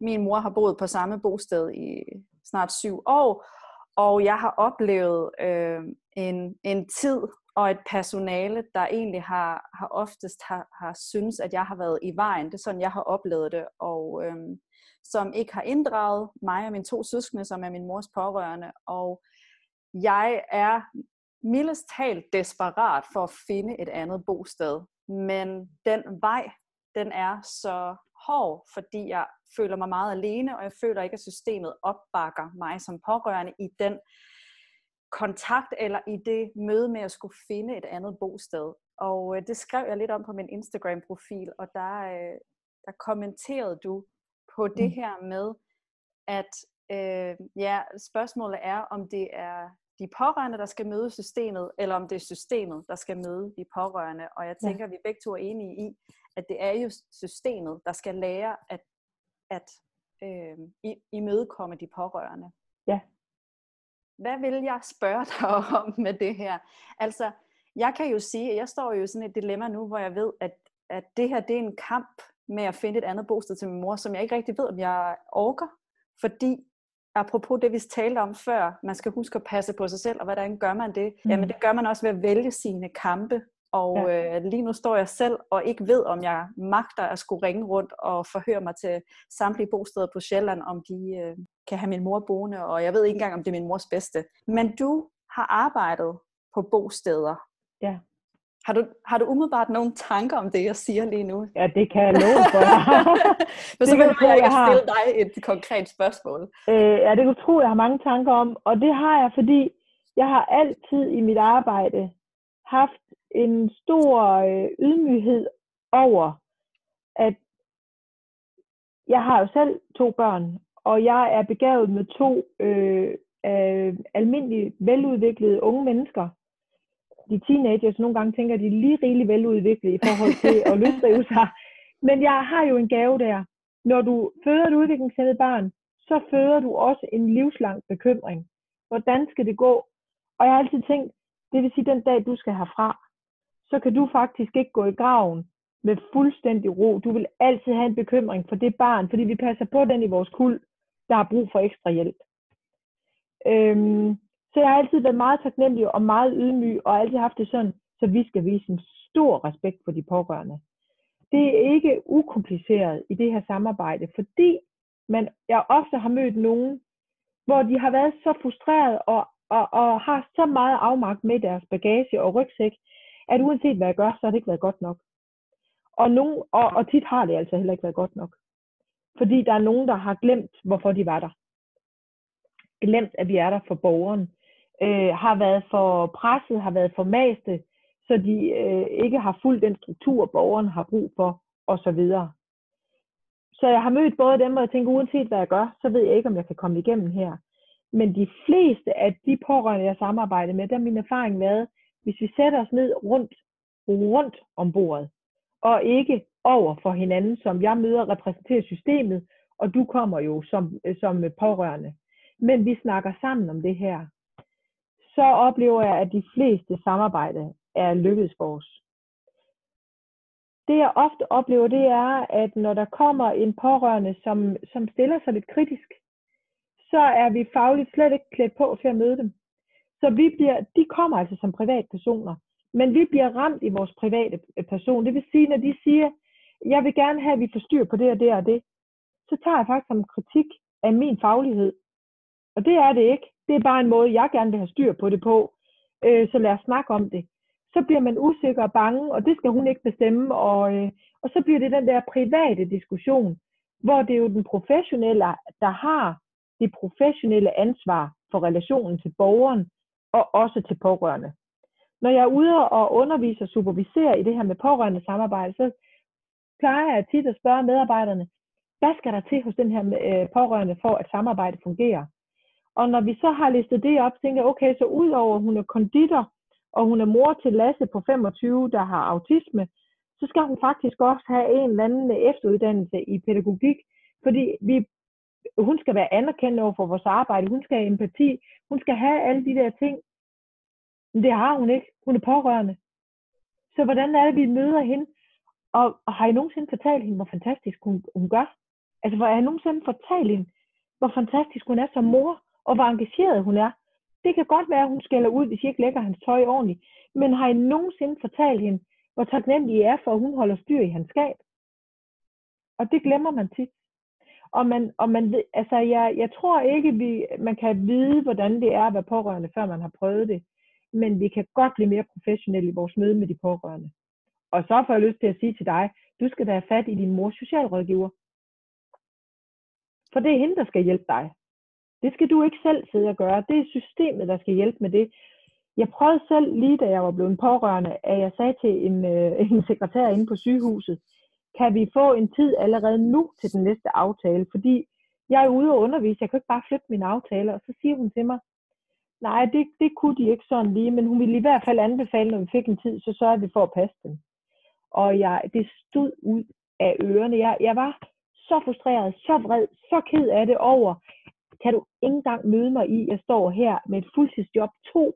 min mor har boet på samme bosted i snart syv år, og jeg har oplevet øh, en, en tid, og et personale, der egentlig har, har oftest har, har synes, at jeg har været i vejen. Det er sådan, jeg har oplevet det, og øhm, som ikke har inddraget mig og mine to søskende, som er min mors pårørende. Og jeg er mildest talt desperat for at finde et andet bosted. Men den vej, den er så hård, fordi jeg føler mig meget alene, og jeg føler ikke, at systemet opbakker mig som pårørende i den kontakt eller i det møde med at skulle finde et andet bosted. Og øh, det skrev jeg lidt om på min Instagram-profil, og der, øh, der kommenterede du på det mm. her med, at øh, ja, spørgsmålet er, om det er de pårørende, der skal møde systemet, eller om det er systemet, der skal møde de pårørende. Og jeg tænker, ja. at vi begge to er enige i, at det er jo systemet, der skal lære at, at øh, imødekomme de pårørende. Ja hvad vil jeg spørge dig om med det her? Altså, jeg kan jo sige, at jeg står jo i sådan et dilemma nu, hvor jeg ved, at, at det her det er en kamp med at finde et andet bosted til min mor, som jeg ikke rigtig ved, om jeg orker. Fordi, apropos det, vi talte om før, man skal huske at passe på sig selv, og hvordan gør man det? Mm. Jamen, det gør man også ved at vælge sine kampe. Og ja. øh, lige nu står jeg selv og ikke ved, om jeg magter at skulle ringe rundt og forhøre mig til samtlige bosteder på Sjælland, om de øh, kan have min mor boende, og jeg ved ikke engang, om det er min mors bedste. Men du har arbejdet på bosteder. Ja. Har du, har du umiddelbart nogle tanker om det, jeg siger lige nu? Ja, det kan jeg love for. Men så behøver jeg ikke at stille dig et konkret spørgsmål. Øh, ja, det kan du tro, jeg har mange tanker om. Og det har jeg, fordi jeg har altid i mit arbejde haft en stor øh, ydmyghed over, at jeg har jo selv to børn, og jeg er begavet med to øh, øh, almindelige, veludviklede unge mennesker. De teenagers nogle gange tænker, at de er lige rigeligt veludviklede i forhold til at løsrive sig. Men jeg har jo en gave der. Når du føder et udviklingshæmmet barn, så føder du også en livslang bekymring. Hvordan skal det gå? Og jeg har altid tænkt, det vil sige, den dag du skal herfra, så kan du faktisk ikke gå i graven med fuldstændig ro. Du vil altid have en bekymring for det barn, fordi vi passer på den i vores kul, der har brug for ekstra hjælp. Øhm, Så jeg har altid været meget taknemmelig og meget ydmyg, og altid haft det sådan, så vi skal vise en stor respekt for de pårørende. Det er ikke ukompliceret i det her samarbejde, fordi man, jeg ofte har mødt nogen, hvor de har været så frustreret og, og, og har så meget afmagt med deres bagage og rygsæk, at uanset hvad jeg gør, så har det ikke været godt nok. Og, nogen, og, og tit har det altså heller ikke været godt nok. Fordi der er nogen, der har glemt, hvorfor de var der. Glemt, at vi er der for borgeren. Øh, har været for presset, har været for maste, så de øh, ikke har fulgt den struktur, borgeren har brug for, osv. Så jeg har mødt både dem, og jeg tænker, uanset hvad jeg gør, så ved jeg ikke, om jeg kan komme igennem her. Men de fleste af de pårørende, jeg samarbejder med, der er min erfaring været, hvis vi sætter os ned rundt, rundt om bordet, og ikke over for hinanden, som jeg møder repræsenterer systemet, og du kommer jo som, øh, som pårørende. Men vi snakker sammen om det her. Så oplever jeg, at de fleste samarbejde er lykkedes for os. Det jeg ofte oplever, det er, at når der kommer en pårørende, som, som stiller sig lidt kritisk, så er vi fagligt slet ikke klædt på til at møde dem. Så vi bliver, de kommer altså som privatpersoner, men vi bliver ramt i vores private øh, person. Det vil sige, når de siger, jeg vil gerne have, at vi får styr på det og det og det, så tager jeg faktisk som kritik af min faglighed. Og det er det ikke. Det er bare en måde, jeg gerne vil have styr på det på. Øh, så lad os snakke om det. Så bliver man usikker og bange, og det skal hun ikke bestemme. Og, øh, og så bliver det den der private diskussion, hvor det er jo den professionelle, der har det professionelle ansvar for relationen til borgeren, og også til pårørende. Når jeg er ude og underviser og superviserer i det her med pårørende samarbejde, så plejer jeg tit at spørge medarbejderne, hvad skal der til hos den her øh, pårørende for, at samarbejdet fungerer? Og når vi så har listet det op, tænker jeg, okay, så udover at hun er konditor, og hun er mor til Lasse på 25, der har autisme, så skal hun faktisk også have en eller anden efteruddannelse i pædagogik, fordi vi, hun skal være anerkendt over for vores arbejde, hun skal have empati, hun skal have alle de der ting. Men det har hun ikke. Hun er pårørende. Så hvordan er det, vi møder hende? Og, og har I nogensinde fortalt hende, hvor fantastisk hun, hun gør? Altså, hvor har jeg nogensinde fortalt hende, hvor fantastisk hun er som mor, og hvor engageret hun er? Det kan godt være, at hun skælder ud, hvis I ikke lægger hans tøj ordentligt. Men har I nogensinde fortalt hende, hvor taknemmelig I er for, at hun holder styr i hans skab? Og det glemmer man tit. Og man, og man ved, altså jeg, jeg tror ikke, vi, man kan vide, hvordan det er at være pårørende, før man har prøvet det. Men vi kan godt blive mere professionelle i vores møde med de pårørende. Og så får jeg lyst til at sige til dig, du skal da have fat i din mors socialrådgiver. For det er hende, der skal hjælpe dig. Det skal du ikke selv sidde og gøre. Det er systemet, der skal hjælpe med det. Jeg prøvede selv lige da jeg var blevet pårørende, at jeg sagde til en, øh, en sekretær inde på sygehuset, kan vi få en tid allerede nu til den næste aftale? Fordi jeg er ude og undervise, jeg kan ikke bare flytte mine aftaler. Og så siger hun til mig, nej, det, det kunne de ikke sådan lige, men hun ville i hvert fald anbefale, når vi fik en tid, så sørger vi for at passe dem. Og jeg, det stod ud af ørerne. Jeg, jeg var så frustreret, så vred, så ked af det over, kan du ikke engang møde mig i, jeg står her med et fuldtidsjob, to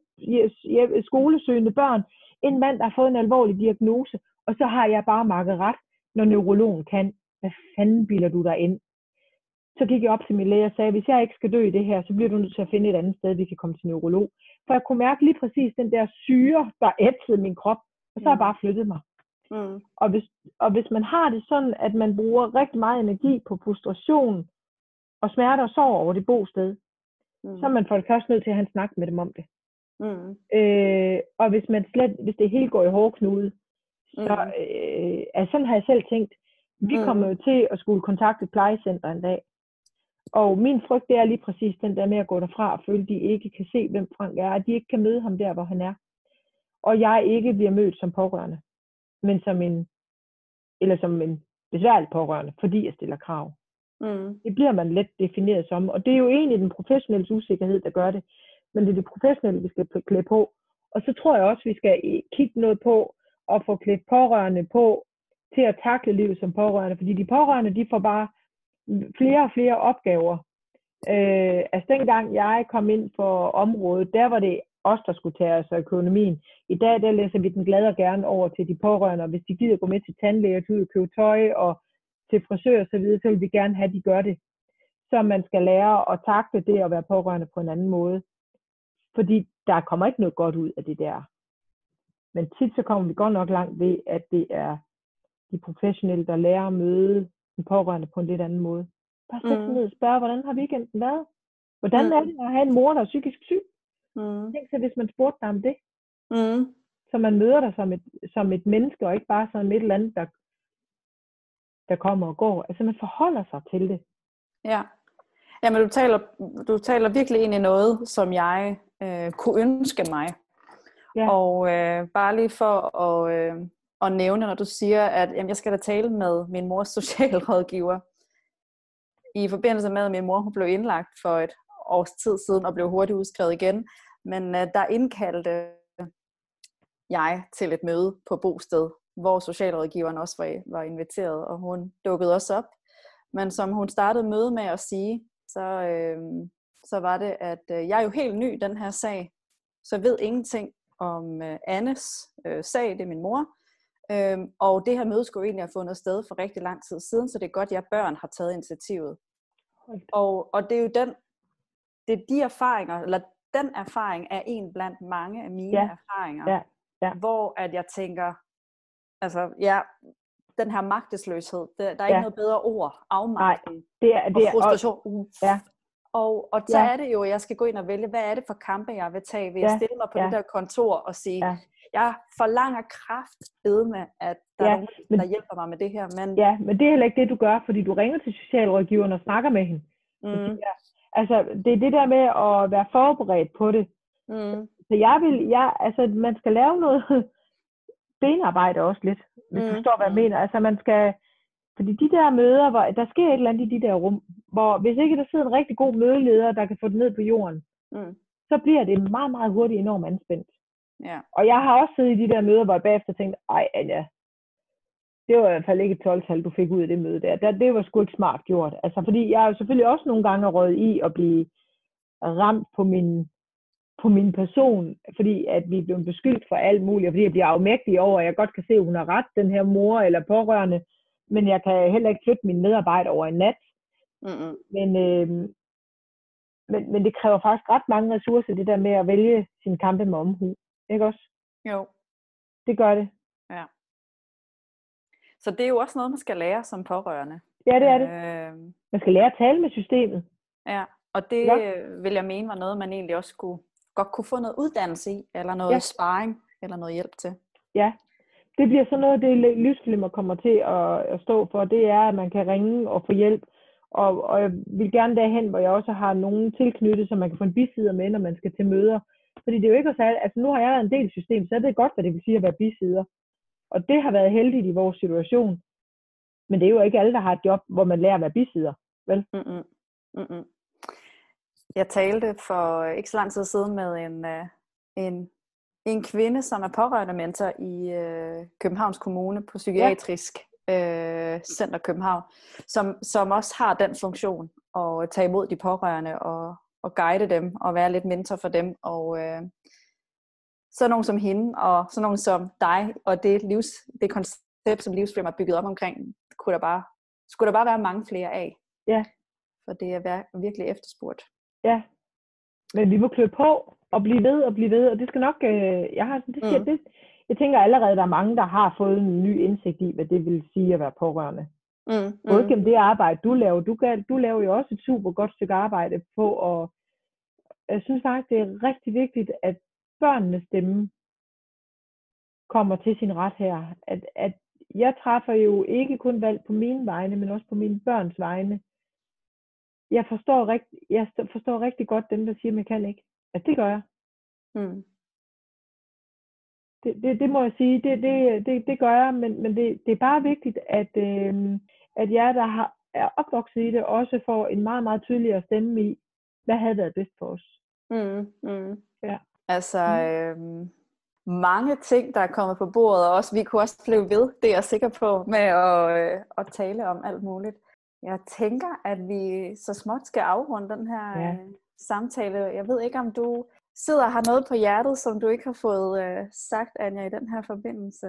skolesøgende børn, en mand, der har fået en alvorlig diagnose, og så har jeg bare makket ret, når neurologen kan. Hvad fanden bilder du dig ind? Så gik jeg op til min læge og sagde, hvis jeg ikke skal dø i det her, så bliver du nødt til at finde et andet sted, vi kan komme til neurolog. For jeg kunne mærke lige præcis den der syre, der ætsede min krop, og så har jeg mm. bare flyttet mig. Mm. Og, hvis, og hvis man har det sådan, at man bruger rigtig meget energi på frustration og smerte og sorg over det bosted, mm. så er man for det første nødt til at have en snak med dem om det. Mm. Øh, og hvis man slet, hvis det hele går i hårdknude, så mm. øh, altså sådan har jeg selv tænkt, vi mm. kommer jo til at skulle kontakte et plejecenter en dag. Og min frygt det er lige præcis den der med at gå derfra og føle, at de ikke kan se, hvem Frank er, at de ikke kan møde ham der, hvor han er. Og jeg ikke bliver mødt som pårørende, men som en, eller som en besværlig pårørende, fordi jeg stiller krav. Mm. Det bliver man let defineret som, og det er jo egentlig den professionelle usikkerhed, der gør det. Men det er det professionelle, vi skal klæde på. Og så tror jeg også, vi skal kigge noget på at få klædt pårørende på til at takle livet som pårørende. Fordi de pårørende, de får bare flere og flere opgaver. Øh, altså dengang jeg kom ind på området, der var det os, der skulle tage os af økonomien. I dag, der læser vi den glade og gerne over til de pårørende, og hvis de gider gå med til tandlæger, til at købe tøj og til frisør og så videre, så vil vi gerne have, at de gør det. Så man skal lære at takle det at være pårørende på en anden måde. Fordi der kommer ikke noget godt ud af det der. Men tit så kommer vi godt nok langt ved, at det er de professionelle, der lærer at møde den pårørende på en lidt anden måde. Bare sig Mm. ned og spørge, hvordan har weekenden været? Hvordan Mm. er det at have en mor, der er psykisk syg? Mm. Tænk sig, hvis man spurgte dig om det. Mm. Så man møder dig som et, som et menneske, og ikke bare som et eller andet, der, der kommer og går. Altså man forholder sig til det. Ja. Jamen, du taler, du taler virkelig ind i noget, som jeg øh, kunne ønske mig. Ja. Og øh, bare lige for at, øh, at nævne, når du siger, at jamen, jeg skal da tale med min mors socialrådgiver, i forbindelse med, at min mor hun blev indlagt for et års tid siden og blev hurtigt udskrevet igen. Men øh, der indkaldte jeg til et møde på bosted, hvor socialrådgiveren også var, var inviteret, og hun dukkede også op. Men som hun startede møde med at sige, så, øh, så var det, at øh, jeg er jo helt ny i den her sag, så jeg ved ingenting om øh, Annes øh, sag, det er min mor. Øhm, og det her møde skulle egentlig have fundet sted for rigtig lang tid siden, så det er godt, at jeg børn har taget initiativet. Og, og det er jo den, det er de erfaringer, eller den erfaring er en blandt mange af mine Ja. erfaringer, Ja. Ja. hvor at jeg tænker, altså ja, den her magtesløshed, der, der er ikke Ja. noget bedre ord, afmagten Det er, og det er, og, frustration. Uh. ja. Og, og så Ja. er det jo, at jeg skal gå ind og vælge, hvad er det for kampe, jeg vil tage? Vil jeg Ja. stille mig på Ja. det der kontor og sige, Ja. jeg forlanger kraft med, at der Ja, er nogen, men- der hjælper mig med det her. Men, ja, men det er heller ikke det, du gør, fordi du ringer til socialrådgiveren og snakker med hende. mm, Altså, det er det der med at være forberedt på det. mm, Så jeg vil, jeg, altså, man skal lave noget benarbejde også lidt, hvis mm. du forstår, hvad jeg Mm. mener. Altså, man skal, fordi de der møder, hvor der sker et eller andet i de der rum, hvor hvis ikke der sidder en rigtig god mødeleder, der kan få det ned på jorden, mm, så bliver det meget, meget hurtigt enormt anspændt. ja. Og jeg har også siddet i de der møder, hvor jeg bagefter tænkte, ej Anja, det var i hvert fald ikke et 12-tal, du fik ud af det møde der. der. Det var sgu ikke smart gjort. Altså, fordi jeg er jo selvfølgelig også nogle gange røget i at blive ramt på min, på min person, fordi at vi er blevet beskyldt for alt muligt, og fordi jeg bliver afmægtig over, at jeg godt kan se, at hun har ret, den her mor eller pårørende, men jeg kan heller ikke flytte min medarbejder over en nat. Mm-mm. Men, øh, men, men det kræver faktisk ret mange ressourcer, det der med at vælge sin kampe med omhu. Ikke også? Jo. Det gør det. Så det er jo også noget, man skal lære som pårørende. Ja, det er det. Øh, Man skal lære at tale med systemet. ja. Og det Ja. ja. vil jeg mene var noget, man egentlig også kunne, godt kunne få noget uddannelse i, eller noget Ja. ja. sparring, eller noget hjælp til. Ja, det bliver sådan noget, det livsflimmer kommer til at, at stå for, det er, at man kan ringe og få hjælp. Og, og jeg vil gerne derhen, hvor jeg også har nogen tilknyttet, så man kan få en bisider med, når man skal til møder. Fordi det er jo ikke alt, altså nu har jeg en del system, så er det godt, hvad det vil sige at være bisider. Og det har været heldigt i vores situation. Men det er jo ikke alle, der har et job, hvor man lærer at være bisider. Mm-mm. Mm-mm. Jeg talte for ikke så lang tid siden med en, øh, en, en kvinde, som er pårørende mentor i øh, Københavns Kommune på Psykiatrisk øh, Center København, som, som også har den funktion at tage imod de pårørende og, og guide dem og være lidt mentor for dem. Og øh, sådan nogen som hende og sådan nogen som dig og det, livs, det koncept, som Livsframe er bygget op omkring, kunne der bare, skulle der bare være mange flere af. Ja. For det er vir- virkelig efterspurgt. Ja. Men vi må klø på og blive ved og blive ved, og det skal nok, øh, jeg har, det, skal, Mm. det, jeg tænker allerede, der er mange, der har fået en ny indsigt i, hvad det vil sige at være pårørende. Mm, Både mm, gennem det arbejde, du laver. Du, gør- du laver jo også et super godt stykke arbejde på, og jeg synes faktisk, det er rigtig vigtigt, at børnenes stemme kommer til sin ret her. At, at jeg træffer jo ikke kun valg på mine vegne, men også på mine børns vegne. Jeg forstår, rigt, jeg st- forstår rigtig godt dem, der siger, at jeg kan ikke. At det gør jeg. mm, Det, det, det må jeg sige, det, det, det, det gør jeg, men, men det, det er bare vigtigt, at, øh, at jeg, der har, er opvokset i det, også får en meget, meget tydeligere stemme i, hvad havde været bedst for os. mm, mm. Ja. Altså, øh, mange ting, der er kommet på bordet, og også vi kunne også blive ved, det er jeg sikker på, med at, øh, at tale om alt muligt. Jeg tænker, at vi så småt skal afrunde den her Ja. øh, samtale. Jeg ved ikke, om du sidder og har noget på hjertet, som du ikke har fået øh, sagt, Anja, i den her forbindelse.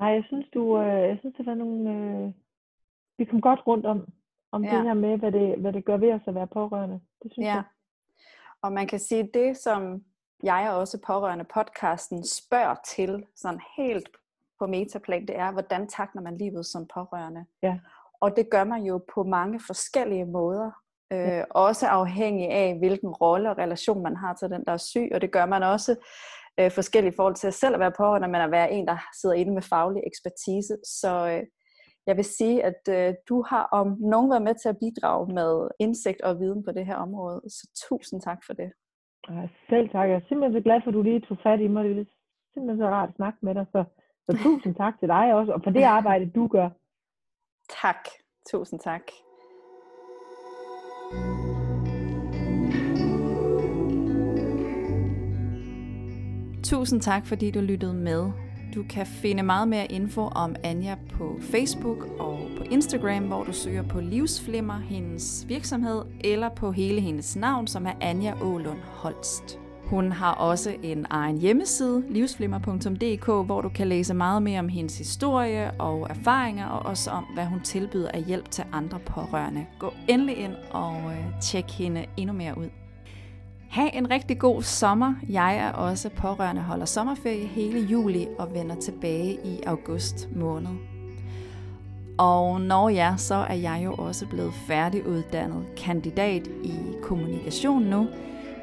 Nej, jeg synes, du, øh, jeg synes, det var nogle, øh, vi kom godt rundt om, om Ja. det her med, hvad det, hvad det gør ved os at være pårørende. Det synes Ja. jeg. Og man kan sige, det som jeg og også pårørende podcasten spørger til, sådan helt på metaplan, det er, hvordan takner man livet som pårørende? Ja. Og det gør man jo på mange forskellige måder. Øh, ja. Også afhængig af, hvilken rolle og relation man har til den, der er syg. Og det gør man også øh, forskellige i forhold til at selv at være pårørende, men at være en, der sidder inde med faglig ekspertise. Så øh, jeg vil sige, at øh, du har om nogen været med til at bidrage med indsigt og viden på det her område. Så tusind tak for det. Ja, selv tak. Jeg er simpelthen så glad for, at du lige tog fat i mig. Det er simpelthen så rart at snakke med dig. Så, så tusind tak til dig også, og for det arbejde, du gør. Tak. Tusind tak. Tusind tak, fordi du lyttede med. Du kan finde meget mere info om Anja på Facebook og på Instagram, hvor du søger på Livsflimmer, hendes virksomhed, eller på hele hendes navn, som er Anja Ålund Holst. Hun har også en egen hjemmeside, livsflimmer.dk, hvor du kan læse meget mere om hendes historie og erfaringer, og også om, hvad hun tilbyder af hjælp til andre pårørende. Gå endelig ind og øh, tjek hende endnu mere ud. Ha' en rigtig god sommer. Jeg er også pårørende, holder sommerferie hele juli og vender tilbage i august måned. Og når jeg, så er jeg jo også blevet færdiguddannet kandidat i kommunikation nu.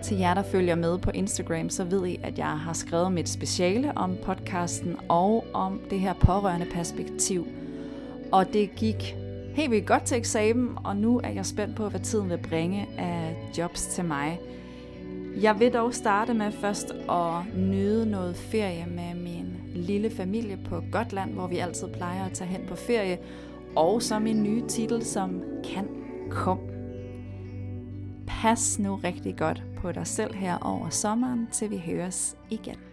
Til jer, der følger med på Instagram, så ved I, at jeg har skrevet mit speciale om podcasten og om det her pårørende perspektiv. Og det gik helt vildt godt til eksamen, og nu er jeg spændt på, hvad tiden vil bringe af jobs til mig. Jeg vil dog starte med først at nyde noget ferie med min lille familie på Gotland, hvor vi altid plejer at tage hen på ferie, og så min nye titel som Kan Kom. Pas nu rigtig godt på dig selv her over sommeren, til vi høres igen.